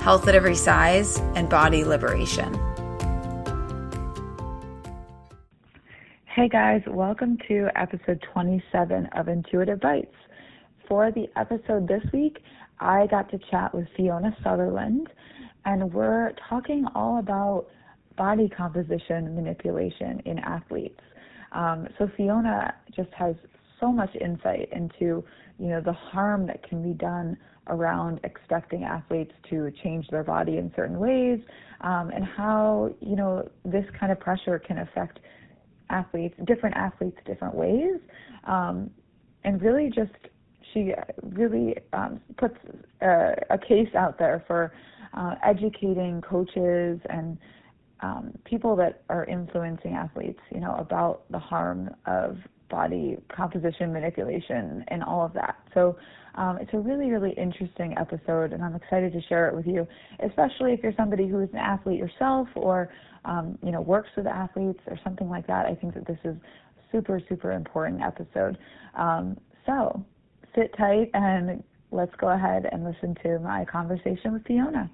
health at every size, and body liberation. Hey guys, welcome to episode 27 of Intuitive Bites. For the episode this week, I got to chat with Fiona Sutherland, and we're talking all about body composition manipulation in athletes. Um, so Fiona just has so much insight into, you know, the harm that can be done around expecting athletes to change their body in certain ways um, and how you know this kind of pressure can affect athletes different athletes different ways. Um, and really just she really um, puts a, a, case out there for uh, educating coaches and um, people that are influencing athletes you know about the harm of body composition manipulation and all of that so um, it's a really, really interesting episode, and I'm excited to share it with you, especially if you're somebody who is an athlete yourself or, um, you know, works with athletes or something like that. I think that this is super, super important episode. Um, so sit tight and let's go ahead and listen to my conversation with Fiona.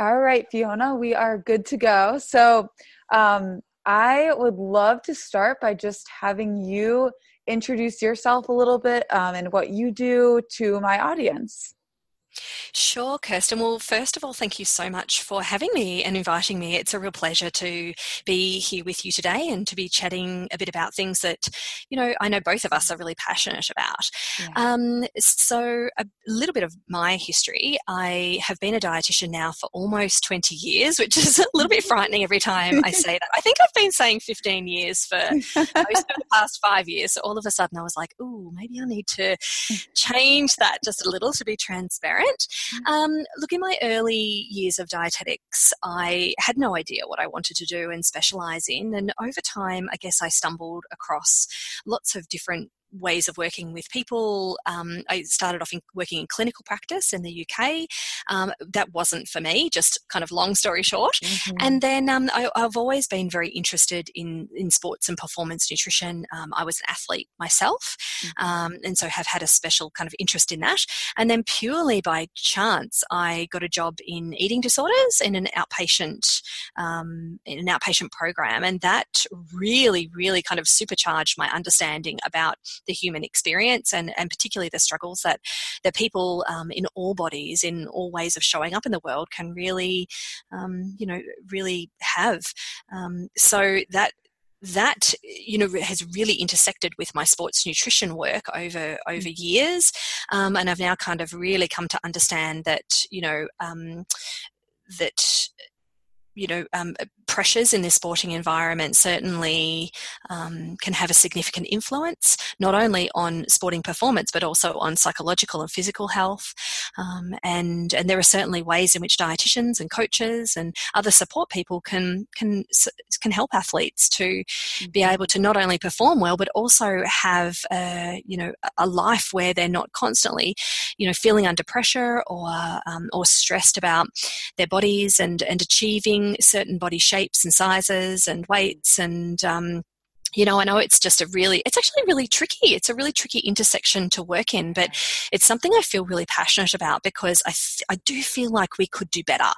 All right, Fiona, we are good to go. So, um, I would love to start by just having you introduce yourself a little bit um, and what you do to my audience. Sure, Kirsten. Well, first of all, thank you so much for having me and inviting me. It's a real pleasure to be here with you today and to be chatting a bit about things that, you know, I know both of us are really passionate about. Yeah. Um, so, a little bit of my history. I have been a dietitian now for almost 20 years, which is a little bit frightening every time I say that. I think I've been saying 15 years for most of the past five years. So, all of a sudden, I was like, oh, maybe I need to change that just a little to be transparent. Mm-hmm. Um, look, in my early years of dietetics, I had no idea what I wanted to do and specialize in. And over time, I guess I stumbled across lots of different ways of working with people. Um, I started off in working in clinical practice in the UK. Um, that wasn't for me, just kind of long story short. Mm-hmm. And then um, I, have always been very interested in, in sports and performance nutrition. Um, I was an athlete myself, mm-hmm. Um, and so have had a special kind of interest in that. And then purely by chance, I got a job in eating disorders in an outpatient um, in an outpatient program, and that really, really kind of supercharged my understanding about the human experience and, and particularly the struggles that, that people um, in all bodies, in all ways of showing up in the world can really, um, you know, really have. Um, so that that you know has really intersected with my sports nutrition work over over mm. years um, and i've now kind of really come to understand that you know um, that you know um, pressures in this sporting environment certainly um, can have a significant influence not only on sporting performance but also on psychological and physical health um, and and there are certainly ways in which dietitians and coaches and other support people can can can help athletes to be mm-hmm. able to not only perform well but also have a, you know a life where they're not constantly you know feeling under pressure or um, or stressed about their bodies and and achieving certain body shapes and sizes and weights and um, you know, I know it's just a really, it's actually really tricky. It's a really tricky intersection to work in, but it's something I feel really passionate about because I do feel like we could do better.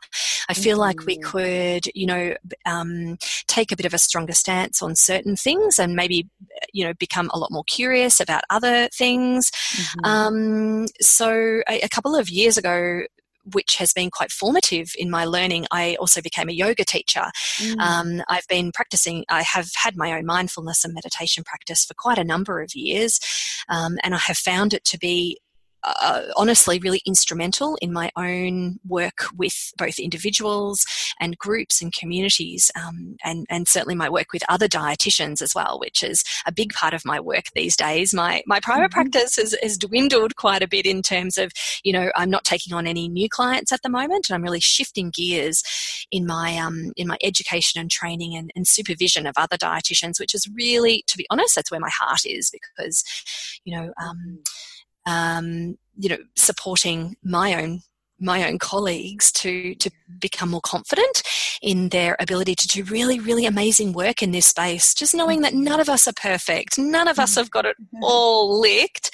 I feel mm-hmm. like we mm-hmm. could, you know, um, take a bit of a stronger stance on certain things and maybe, you know, become a lot more curious about other things. Mm-hmm. Um, so a, a couple of years ago, which has been quite formative in my learning. I also became a yoga teacher. Mm. Um, I've been practicing, I have had my own mindfulness and meditation practice for quite a number of years, um, and I have found it to be uh, honestly really instrumental in my own work with both individuals and groups and communities, um, and, and certainly my work with other dietitians as well, which is a big part of my work these days. My, my private mm-hmm. practice has, has dwindled quite a bit in terms of, you know, I'm not taking on any new clients at the moment, and I'm really shifting gears in my, um, in my education and training and, and supervision of other dietitians, which is really, to be honest, that's where my heart is because, you know, um, um, you know, supporting my own my own colleagues to to become more confident in their ability to do really really amazing work in this space just knowing that none of us are perfect none of us mm-hmm. have got it mm-hmm. all licked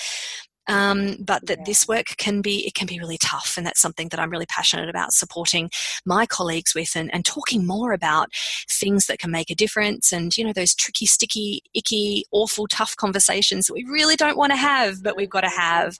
um, but that yeah. this work can be it can be really tough and that's something that i'm really passionate about supporting my colleagues with and, and talking more about things that can make a difference and you know those tricky sticky icky awful tough conversations that we really don't want to have but we've got to have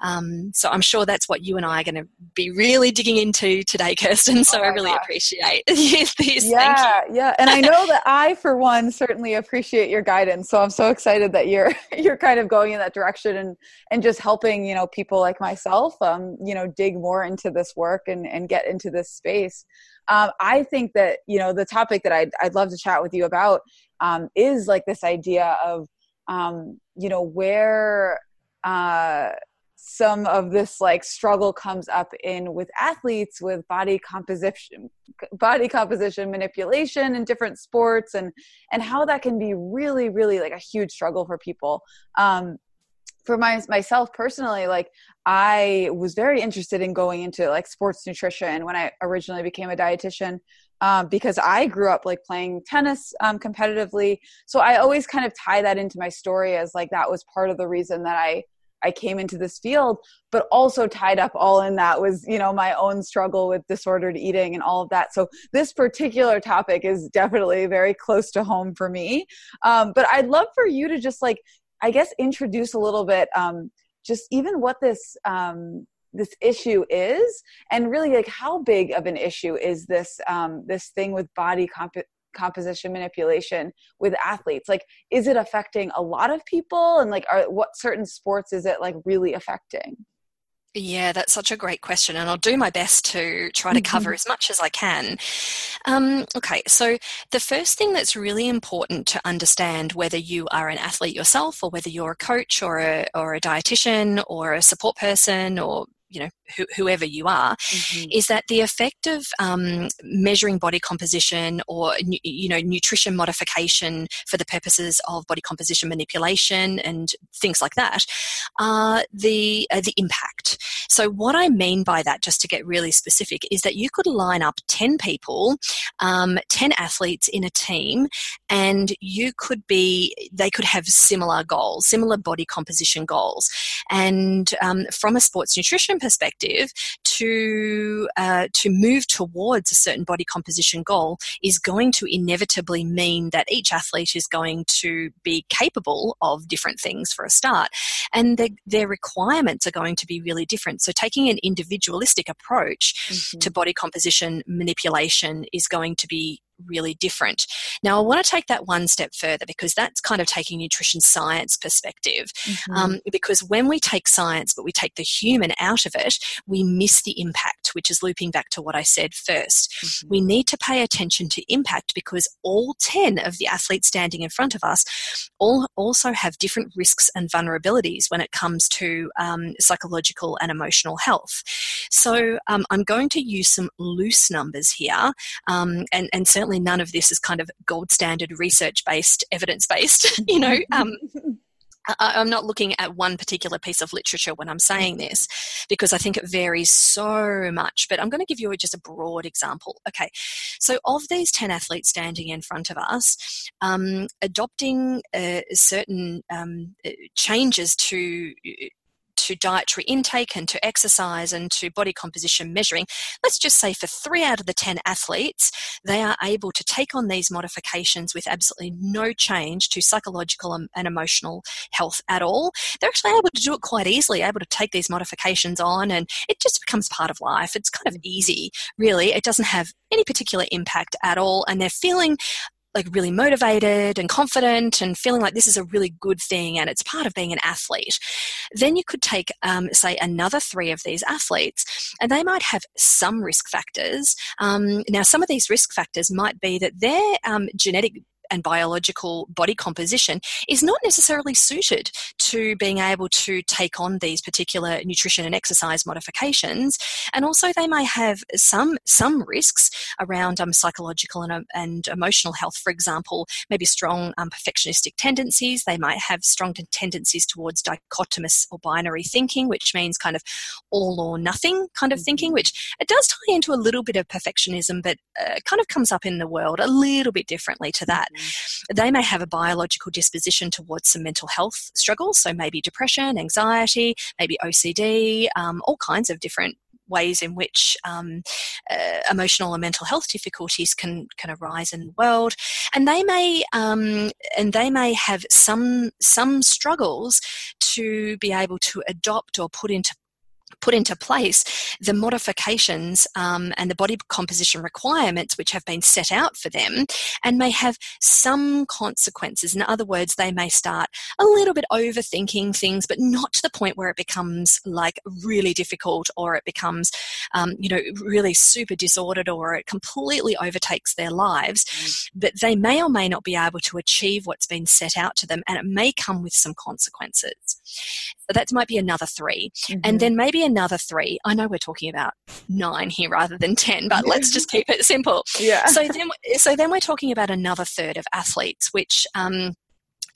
um, so i'm sure that's what you and i are going to be really digging into today kirsten so oh i really gosh. appreciate this yeah yeah and i know that i for one certainly appreciate your guidance so i'm so excited that you're you're kind of going in that direction and and and just helping you know people like myself um, you know dig more into this work and and get into this space. Um, i think that you know the topic that i'd, I'd love to chat with you about um, is like this idea of um, you know where uh, some of this like struggle comes up in with athletes with body composition body composition manipulation in different sports and and how that can be really really like a huge struggle for people. Um for my, myself personally like i was very interested in going into like sports nutrition when i originally became a dietitian um, because i grew up like playing tennis um, competitively. So i always kind of tie that into my story as like that was part of the reason that i i came into this field but also tied up all in that was you know my own struggle with disordered eating and all of that. So this particular topic is definitely very close to home for me. Um, but i'd love for you to just like I guess introduce a little bit um, just even what this um, this issue is, and really like how big of an issue is this um, this thing with body comp- composition manipulation with athletes? Like, is it affecting a lot of people, and like, are what certain sports is it like really affecting? Yeah, that's such a great question, and I'll do my best to try to cover mm-hmm. as much as I can. Um, okay, so the first thing that's really important to understand whether you are an athlete yourself, or whether you're a coach, or a, or a dietitian, or a support person, or you know whoever you are mm-hmm. is that the effect of um, measuring body composition or you know nutrition modification for the purposes of body composition manipulation and things like that are the uh, the impact so what i mean by that just to get really specific is that you could line up 10 people um, 10 athletes in a team and you could be they could have similar goals similar body composition goals and um, from a sports nutrition perspective, to uh, to move towards a certain body composition goal is going to inevitably mean that each athlete is going to be capable of different things for a start, and their, their requirements are going to be really different. So, taking an individualistic approach mm-hmm. to body composition manipulation is going to be really different. Now, I want to take that one step further because that's kind of taking nutrition science perspective. Mm-hmm. Um, because when we take science but we take the human out of it, we miss the impact, which is looping back to what I said 1st mm-hmm. We need to pay attention to impact because all 10 of the athletes standing in front of us all also have different risks and vulnerabilities when it comes to um, psychological and emotional health. So um, I'm going to use some loose numbers here um, and, and certainly certainly none of this is kind of gold standard research based, evidence based. you know, um, I, am not looking at one particular piece of literature when I'm saying this because I think it varies so much. But I'm going to give you just a broad example. Okay, so of these 10 athletes standing in front of us, um, adopting uh, certain um, uh, changes to to dietary intake and to exercise and to body composition measuring, let's just say for three out of the 10 athletes, they are able to take on these modifications with absolutely no change to psychological and emotional health at all. They're actually able to do it quite easily, able to take these modifications on, and it just becomes part of life. It's kind of easy, really. It doesn't have any particular impact at all, and they're feeling like really motivated and confident and feeling like this is a really good thing and it's part of being an athlete. Then you could take, um, say, another three of these athletes, and they might have some risk factors. Um, now, some of these risk factors might be that their um, genetic and biological body composition is not necessarily suited to being able to take on these particular nutrition and exercise modifications. And also, they may have some some risks around um, psychological and, um, and emotional health. For example, maybe strong um, perfectionistic tendencies. They might have strong tendencies towards dichotomous or binary thinking, which means kind of all or nothing kind of thinking, mm-hmm. which it does tie into a little bit of perfectionism, but uh, kind of comes up in the world a little bit differently to that. They may have a biological disposition towards some mental health struggles, so maybe depression, anxiety, maybe OCD, um, all kinds of different ways in which um, uh, emotional and mental health difficulties can can arise in the world, and they may um, and they may have some some struggles to be able to adopt or put into put into place the modifications um, and the body composition requirements which have been set out for them and may have some consequences. In other words, they may start a little bit overthinking things, but not to the point where it becomes like really difficult or it becomes, um, you know, really super disordered or it completely overtakes their lives. Mm. But they may or may not be able to achieve what's been set out to them and it may come with some consequences. So that might be another 3 mm-hmm. And then maybe another three. I know we're talking about nine here rather than 10, but let's just keep it simple. Yeah. So then, so then we're talking about another third of athletes, which, um,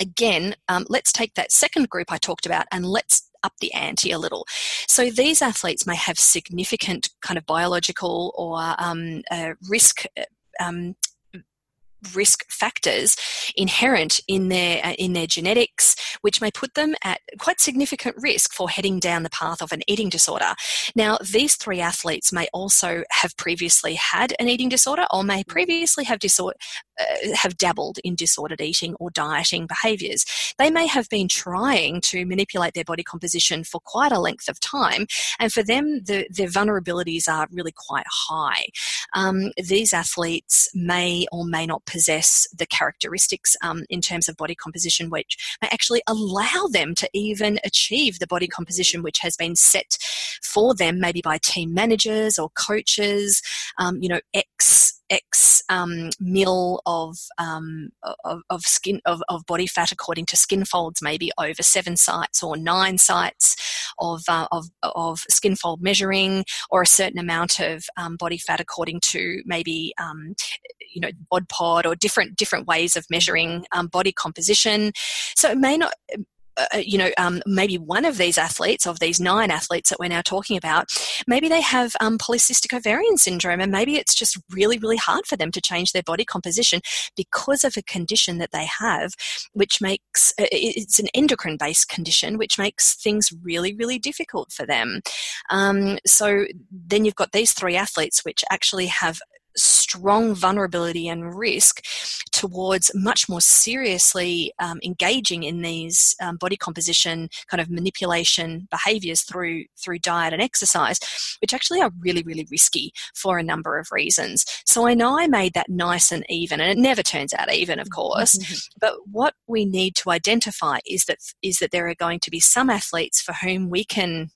again, um, let's take that second group I talked about and let's up the ante a little. So these athletes may have significant kind of biological or um, uh, risk um, risk factors inherent in their uh, in their genetics which may put them at quite significant risk for heading down the path of an eating disorder. Now these three athletes may also have previously had an eating disorder or may previously have disorder uh, have dabbled in disordered eating or dieting behaviors. They may have been trying to manipulate their body composition for quite a length of time and for them the, their vulnerabilities are really quite high. Um, these athletes may or may not possess the characteristics um, in terms of body composition which may actually allow them to even achieve the body composition which has been set for them, maybe by team managers or coaches, um, you know, X X um, mil of, um, of, of, skin of, of, body fat according to skin folds, maybe over seven sites or nine sites of, uh, of, of skin fold measuring, or a certain amount of um, body fat according to maybe um, you know bod pod or different different ways of measuring um, body composition. So it may not uh, uh, you know, um, maybe one of these athletes, of these nine athletes that we're now talking about, maybe they have um, polycystic ovarian syndrome, and maybe it's just really, really hard for them to change their body composition because of a condition that they have, which makes uh, it's an endocrine based condition, which makes things really, really difficult for them. Um, so then you've got these three athletes, which actually have strong vulnerability and risk towards much more seriously um, engaging in these um, body composition kind of manipulation behaviors through through diet and exercise which actually are really really risky for a number of reasons so i know i made that nice and even and it never turns out even of course mm-hmm. but what we need to identify is that is that there are going to be some athletes for whom we can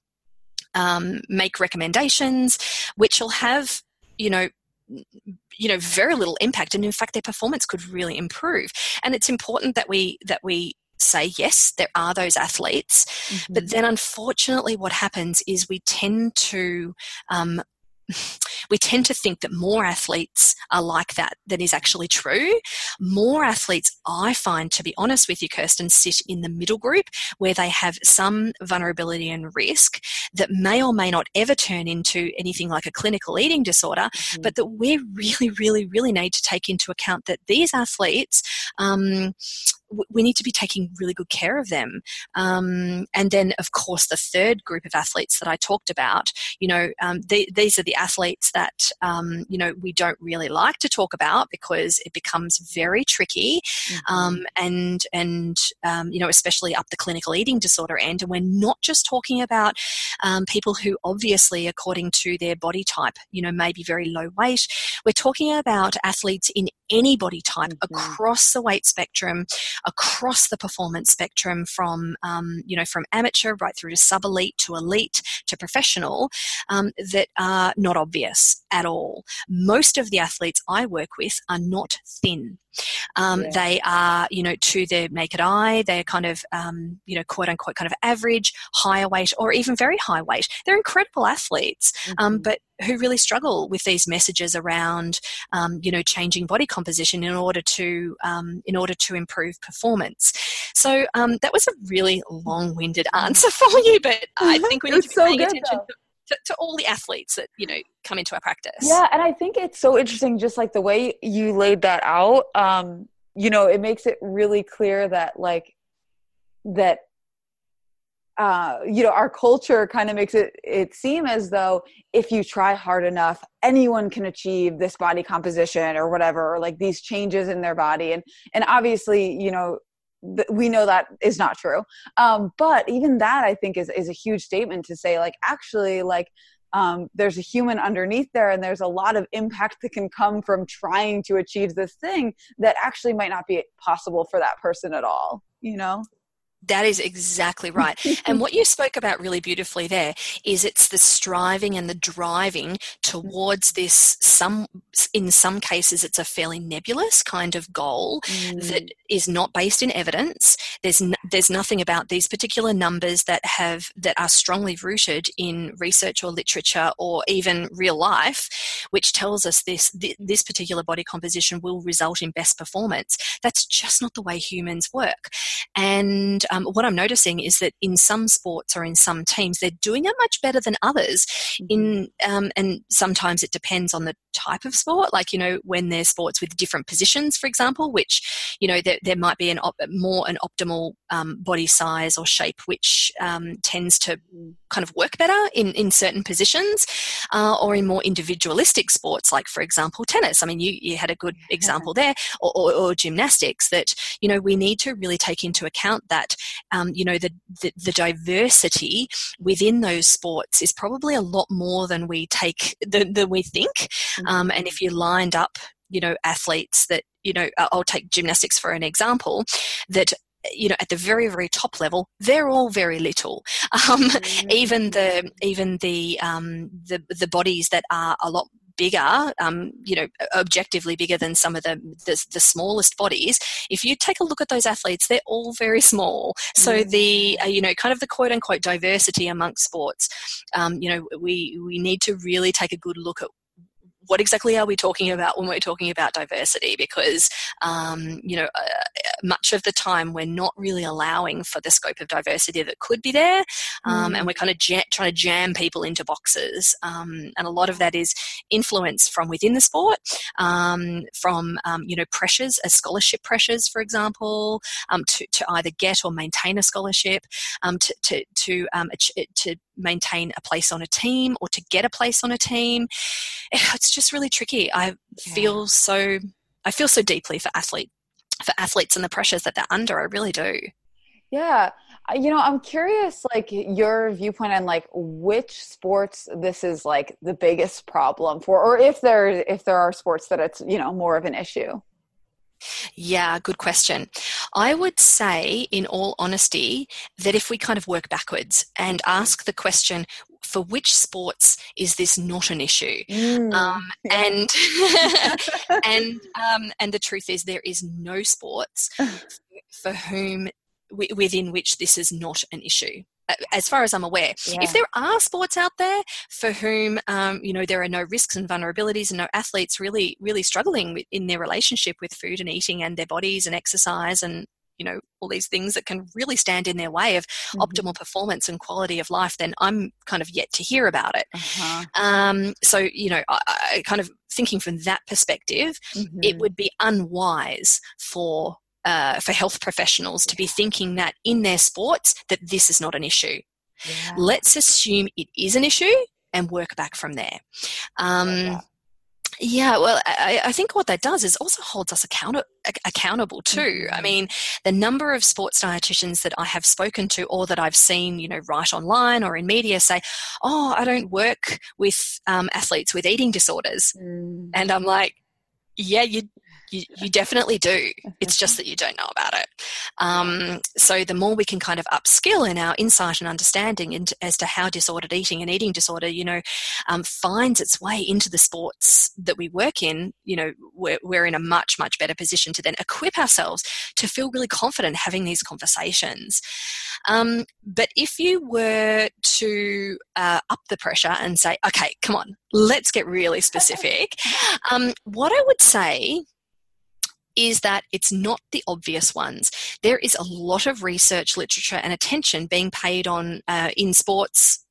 um, make recommendations which will have you know you know very little impact and in fact their performance could really improve and it's important that we that we say yes there are those athletes mm-hmm. but then unfortunately what happens is we tend to um, we tend to think that more athletes are like that than is actually true. More athletes, I find, to be honest with you, Kirsten, sit in the middle group where they have some vulnerability and risk that may or may not ever turn into anything like a clinical eating disorder, mm-hmm. but that we really, really, really need to take into account that these athletes. Um, we need to be taking really good care of them. Um, and then, of course, the third group of athletes that I talked about, you know, um, they, these are the athletes that, um, you know, we don't really like to talk about because it becomes very tricky. Mm-hmm. Um, and, and um, you know, especially up the clinical eating disorder end. And we're not just talking about um, people who obviously, according to their body type, you know, may be very low weight. We're talking about athletes in any body type mm-hmm. across the weight spectrum, across the performance spectrum, from um, you know from amateur right through to sub elite to elite to professional, um, that are not obvious at all. Most of the athletes I work with are not thin. Um, yeah. They are, you know, to the naked eye, they're kind of, um, you know, quote unquote, kind of average, higher weight, or even very high weight. They're incredible athletes, um, mm-hmm. but who really struggle with these messages around, um, you know, changing body composition in order to um, in order to improve performance. So um, that was a really long-winded mm-hmm. answer for you, but I think we need to be so paying good, attention. Though to, to all the athletes that you know come into our practice. Yeah and i think it's so interesting just like the way you laid that out um you know it makes it really clear that like that uh, you know our culture kind of makes it it seem as though if you try hard enough anyone can achieve this body composition or whatever or like these changes in their body. And and obviously you know we know that is not true. Um, but even that i think is, is a huge statement to say like actually like um, there's a human underneath there and there's a lot of impact that can come from trying to achieve this thing that actually might not be possible for that person at all you know that is exactly right. and what you spoke about really beautifully there is it's the striving and the driving towards this some in some cases it's a fairly nebulous kind of goal mm. that is not based in evidence. There's n- there's nothing about these particular numbers that have that are strongly rooted in research or literature or even real life which tells us this th- this particular body composition will result in best performance. That's just not the way humans work. And um, what I'm noticing is that in some sports or in some teams, they're doing it much better than others. Mm-hmm. In um, and sometimes it depends on the type of sport. Like you know, when there's sports with different positions, for example, which you know there, there might be an op- more an optimal um, body size or shape, which um, tends to kind of work better in in certain positions, uh, or in more individualistic sports, like for example tennis. I mean, you you had a good example there, or, or, or gymnastics. That you know we need to really take into account that um, you know the, the, the diversity within those sports is probably a lot more than we take than, than we think. Mm-hmm. Um, and if you lined up you know athletes that you know i'll take gymnastics for an example that you know at the very very top level they're all very little um, mm-hmm. even the even the um, the the bodies that are a lot bigger, um, you know, objectively bigger than some of the, the, the smallest bodies. If you take a look at those athletes, they're all very small. So mm. the uh, you know kind of the quote unquote diversity amongst sports, um, you know, we we need to really take a good look at what exactly are we talking about when we're talking about diversity? Because, um, you know, uh, much of the time we're not really allowing for the scope of diversity that could be there. Um, mm. And we're kind of ja- trying to jam people into boxes. Um, and a lot of that is influence from within the sport, um, from, um, you know, pressures, as scholarship pressures, for example, um, to, to either get or maintain a scholarship, to, to, to, to maintain a place on a team or to get a place on a team. It's just really tricky. I yeah. feel so I feel so deeply for athlete for athletes and the pressures that they're under. I really do. Yeah. Uh, you know, I'm curious like your viewpoint on like which sports this is like the biggest problem for or if there if there are sports that it's, you know, more of an issue. Yeah, good question. I would say, in all honesty, that if we kind of work backwards and ask the question, for which sports is this not an issue? Mm. Um, and and um, and the truth is, there is no sports for whom within which this is not an issue as far as I'm aware. Yeah. If there are sports out there for whom um, you know there are no risks and vulnerabilities and no athletes really really struggling with, in their relationship with food and eating and their bodies and exercise and you know all these things that can really stand in their way of mm-hmm. optimal performance and quality of life then i'm kind of yet to hear about it uh-huh. um, so you know I, I, kind of thinking from that perspective mm-hmm. it would be unwise for uh, for health professionals to be thinking that in their sports that this is not an issue. Yeah. Let's assume it is an issue and work back from there. Um, yeah, well, I, I, think what that does is also holds us account- accountable too. Mm-hmm. I mean, the number of sports dietitians that I have spoken to or that I've seen, you know, write online or in media say, "Oh, I don't work with um, athletes with eating disorders," mm. and I'm like, "Yeah, you you, you definitely do. It's just that you don't know about it. Um, so the more we can kind of upskill in our insight and understanding into, as to how disordered eating and eating disorder, you know, um, finds its way into the sports that we work in, you know, we're, we're in a much, much better position to then equip ourselves to feel really confident having these conversations. Um, but if you were to uh, up the pressure and say, okay, come on, let's get really specific, um, what I would say is that it's not the obvious ones. There is a lot of research, literature, and attention being paid on uh, in sports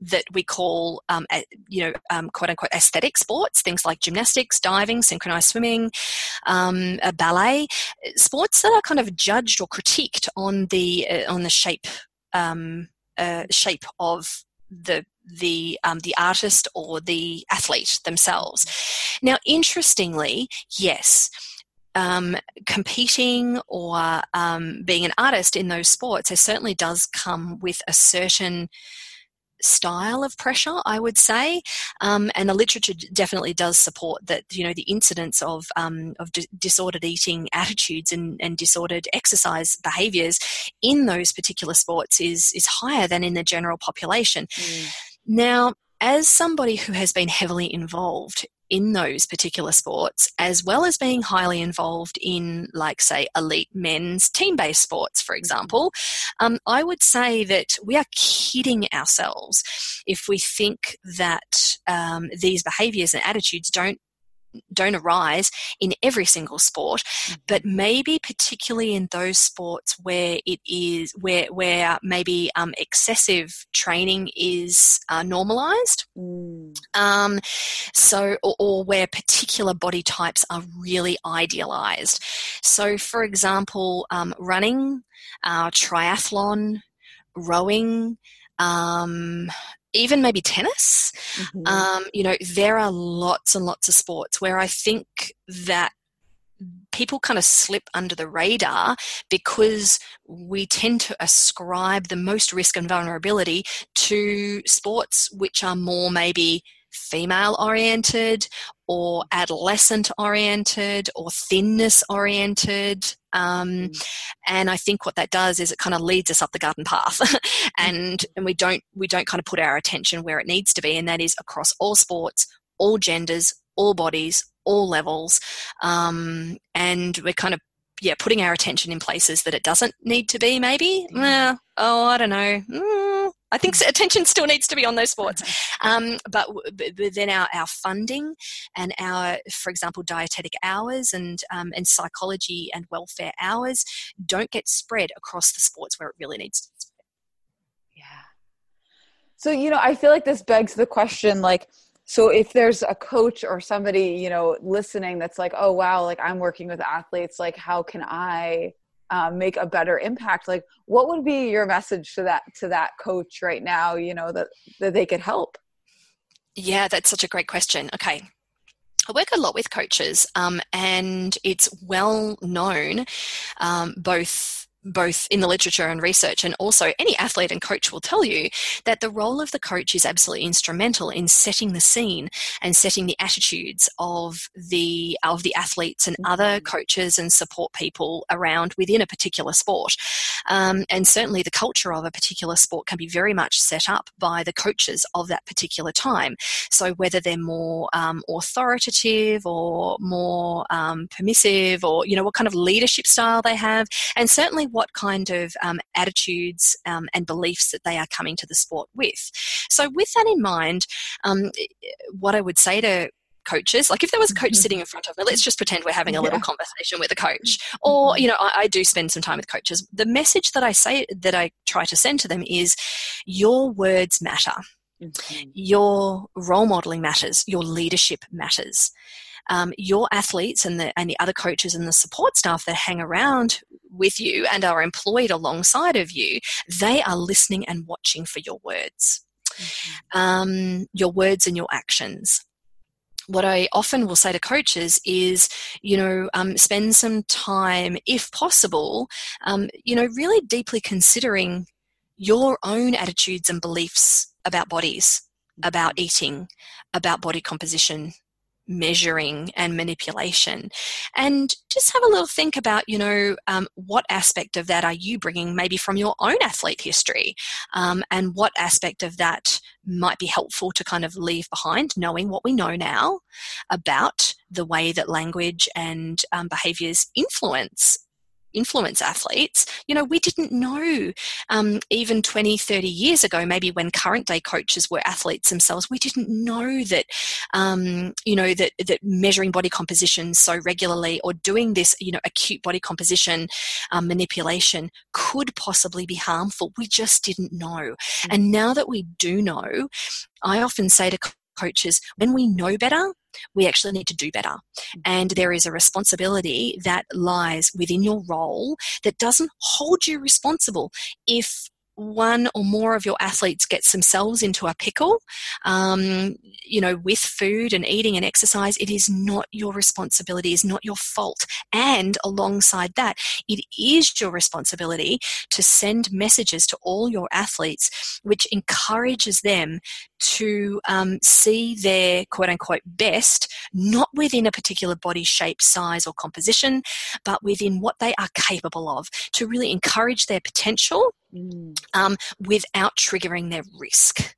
that we call, um, you know, um, quote unquote aesthetic sports, things like gymnastics, diving, synchronized swimming, um, ballet, sports that are kind of judged or critiqued on the uh, on the shape um, uh, shape of the the um, the artist or the athlete themselves. Now, interestingly, yes. Um, competing or um, being an artist in those sports, it certainly does come with a certain style of pressure, I would say, um, and the literature definitely does support that. You know, the incidence of um, of d- disordered eating attitudes and, and disordered exercise behaviours in those particular sports is is higher than in the general population. Mm. Now, as somebody who has been heavily involved in those particular sports, as well as being highly involved in, like, say, elite men's team based sports, for mm-hmm. example, um, I would say that we are kidding ourselves if we think that um, these behaviors and attitudes don't don't arise in every single sport, mm-hmm. but maybe particularly in those sports where it is where where maybe um, excessive training is uh, normalized. Mm. Um, so or, or, where particular body types are really idealized. So, for example, um, running, uh, triathlon, rowing. Um, even maybe tennis. Mm-hmm. Um, you know, there are lots and lots of sports where I think that people kind of slip under the radar because we tend to ascribe the most risk and vulnerability to sports which are more maybe female oriented or adolescent oriented or thinness oriented. Um, mm. and I think what that does is it kind of leads us up the garden path, and mm. and we don't we don't kind of put our attention where it needs to be, and that is across all sports, all genders, all bodies, all levels, um, and we're kind of yeah putting our attention in places that it doesn't need to be. Maybe mm. oh I don't know. Mm, I think attention still needs to be on those sports. Um, but, but, then our, our funding and our, for example, dietetic hours and, um, and psychology and welfare hours don't get spread across the sports where it really needs to be spread. Yeah. So, you know, I feel like this begs the question like, so if there's a coach or somebody, you know, listening that's like, oh, wow, like I'm working with athletes, like, how can I um, make a better impact like what would be your message to that to that coach right now you know that that they could help? Yeah that's such a great question. Okay. I work a lot with coaches, um, and it's well known, um, both both in the literature and research, and also any athlete and coach will tell you that the role of the coach is absolutely instrumental in setting the scene and setting the attitudes of the of the athletes and other mm-hmm. coaches and support people around within a particular sport. Um, and certainly, the culture of a particular sport can be very much set up by the coaches of that particular time. So whether they're more um, authoritative or more um, permissive, or you know what kind of leadership style they have, and certainly what kind of um, attitudes um, and beliefs that they are coming to the sport with. So, with that in mind, um, what I would say to coaches like if there was a coach sitting in front of me let's just pretend we're having a little yeah. conversation with a coach or mm-hmm. you know I, I, do spend some time with coaches the message that i say that i try to send to them is your words matter mm-hmm. your role modeling matters your leadership matters um, your athletes and the and the other coaches and the support staff that hang around with you and are employed alongside of you, they are listening and watching for your words, mm-hmm. um, your words and your actions what I often will say to coaches is, you know, um, spend some time, if possible, um, you know, really deeply considering your own attitudes and beliefs about bodies, about mm-hmm. eating, about body composition, measuring and manipulation. And just have a little think about you know um, what aspect of that are you bringing maybe from your own athlete history? Um, and what aspect of that might be helpful to kind of leave behind knowing what we know now about the way that language and um, behaviors influence influence athletes, you know, we didn't know um, even 20, 30 years ago, maybe when current day coaches were athletes themselves, we didn't know that, um, you know, that, that measuring body composition so regularly or doing this, you know, acute body composition um, manipulation could possibly be harmful. We just didn't know. Mm-hmm. And now that we do know, I often say to coaches, when we know better, we actually need to do better. And there is a responsibility that lies within your role that doesn't hold you responsible if one or more of your athletes gets themselves into a pickle, um, you know, with food and eating and exercise, it is not your responsibility, is not your fault. And alongside that, it is your responsibility to send messages to all your athletes, which encourages them to um, see their quote unquote best, not within a particular body shape, size, or composition, but within what they are capable of, to really encourage their potential mm. um, without triggering their risk.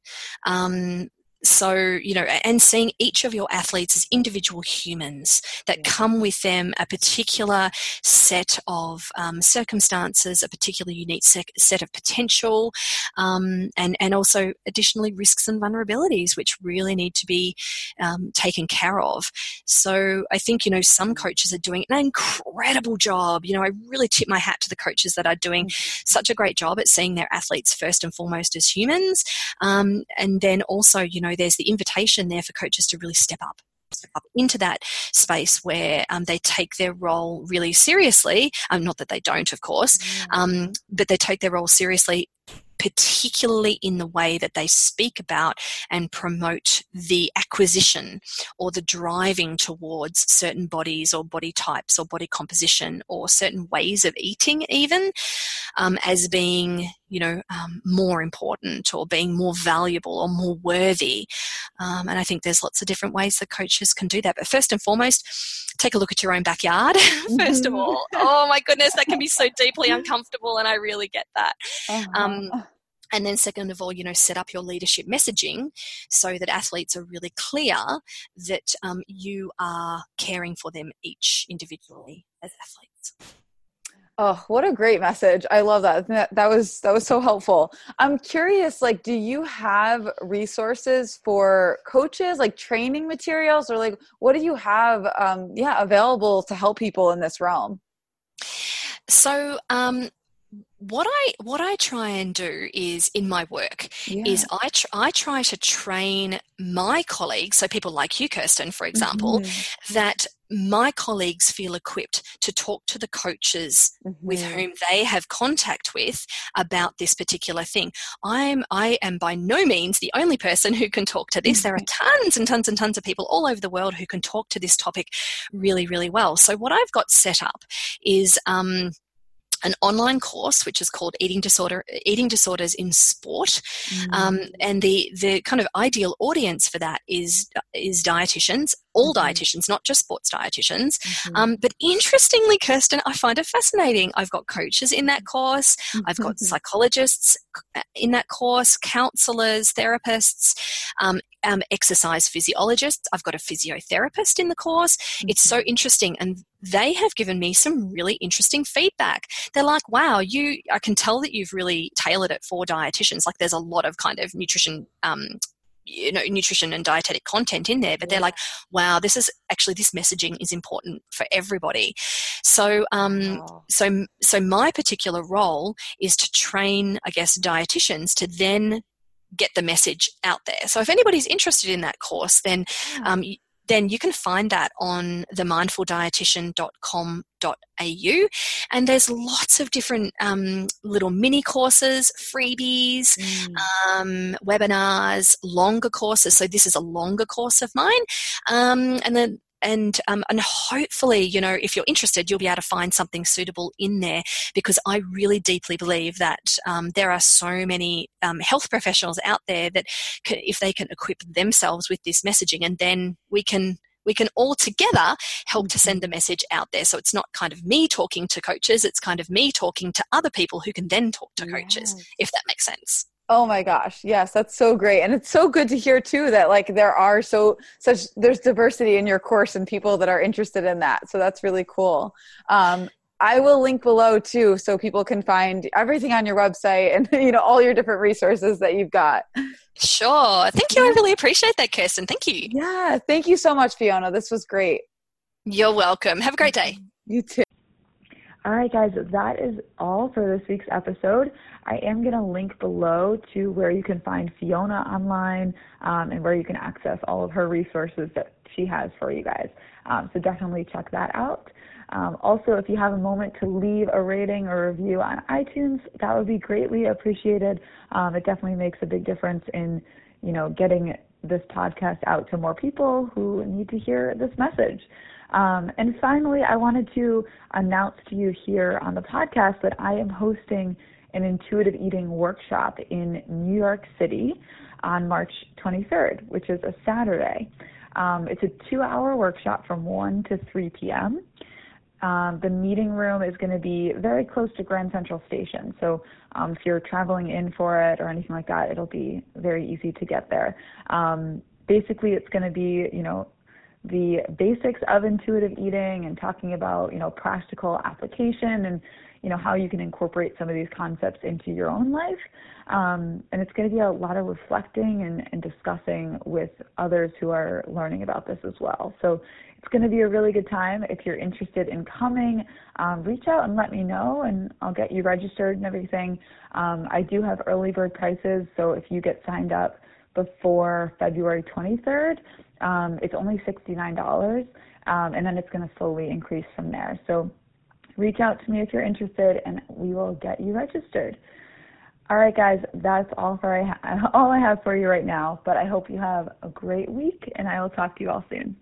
Um, so you know and seeing each of your athletes as individual humans that come with them a particular set of um, circumstances a particular unique set of potential um, and and also additionally risks and vulnerabilities which really need to be um, taken care of. So i think you know some coaches are doing an incredible job. You know i really tip my hat to the coaches that are doing mm-hmm. such a great job at seeing their athletes first and foremost as humans um, and then also you know there's the invitation there for coaches to really step up step up into that space where um, they take their role really seriously. Um, not that they don't, of course, mm. um, but they take their role seriously particularly in the way that they speak about and promote the acquisition or the driving towards certain bodies or body types or body composition or certain ways of eating, even um, as being, you know, um, more important or being more valuable or more worthy. Um, and I think there's lots of different ways that coaches can do that. But first and foremost, take a look at your own backyard, first of mm-hmm. all. Oh my goodness, that can be so deeply uncomfortable, and I really get that. Uh-huh. Um, and then, second of all, you know, set up your leadership messaging so that athletes are really clear that um, you are caring for them each individually as athletes. Oh, what a great message. I love that. that. That was that was so helpful. I'm curious like do you have resources for coaches like training materials or like what do you have um yeah available to help people in this realm? So, um what I what I try and do is in my work yeah. is I tr- I try to train my colleagues, so people like you, Kirsten, for example, mm-hmm. that my colleagues feel equipped to talk to the coaches mm-hmm. with whom they have contact with about this particular thing. I'm I am by no means the only person who can talk to this. There are mm-hmm. tons and tons and tons of people all over the world who can talk to this topic really, really well. So what I've got set up is um, an online course which is called eating disorder eating disorders in sport mm. um, and the the kind of ideal audience for that is is dietitians all mm-hmm. dietitians not just sports dietitians mm-hmm. um, but interestingly kirsten i find it fascinating i've got coaches in that course i've got mm-hmm. psychologists uh, in that course counselors therapists um, um, exercise physiologists i've got a physiotherapist in the course it's so mm-hmm. interesting and they have given me some really interesting feedback. They're like, wow, you, I can tell that you've really tailored it for dietitians. Like there's a lot of kind of nutrition, um, you know, nutrition and dietetic content in there, but they're like, wow, this is actually, this messaging is important for everybody. So, um, wow. so, so my particular role is to train, I guess, dietitians to then get the message out there. So if anybody's interested in that course, then um, then you can find that on themindfuldietitian.com.au. And there's lots of different um, little mini courses, freebies, mm. um, webinars, longer courses. So this is a longer course of mine. Um, and then and um, and hopefully you know if you're interested you'll be able to find something suitable in there because i really deeply believe that um, there are so many um, health professionals out there that if they can equip themselves with this messaging and then we can we can all together help to send the message out there. So it's not kind of me talking to coaches, it's kind of me talking to other people who can then talk to coaches, yes. if that makes sense. Oh my gosh. Yes, that's so great. And it's so good to hear too that like there are so such there's diversity in your course and people that are interested in that. So that's really cool. Um, I will link below too so people can find everything on your website and you know all your different resources that you've got. Sure. Thank you. I really appreciate that, Kirsten. Thank you. Yeah. Thank you so much, Fiona. This was great. You're welcome. Have a great day. You too. All right, guys, that is all for this week's episode. I am going to link below to where you can find Fiona online um, and where you can access all of her resources that she has for you guys. Um, so definitely check that out. Um, also, if you have a moment to leave a rating or review on iTunes, that would be greatly appreciated. Um, it definitely makes a big difference in, you know, getting this podcast out to more people who need to hear this message. Um, and finally, I wanted to announce to you here on the podcast that I am hosting an intuitive eating workshop in New York City on March 23rd, which is a Saturday. Um, it's a two hour workshop from 1 to 3 p.m. Um, the meeting room is going to be very close to Grand Central Station. So um, if you're traveling in for it or anything like that, it'll be very easy to get there. Um, basically, it's going to be, you know, the basics of intuitive eating and talking about, you know, practical application and, you know, how you can incorporate some of these concepts into your own life. Um, and it's going to be a lot of reflecting and, and discussing with others who are learning about this as well. So it's going to be a really good time. If you're interested in coming, um, reach out and let me know, and I'll get you registered and everything. Um, I do have early bird prices, so if you get signed up before February 23rd, um, it's only $69, um, and then it's going to slowly increase from there. So reach out to me if you're interested, and we will get you registered. All right, guys, that's all for I ha- all I have for you right now. But I hope you have a great week, and I will talk to you all soon.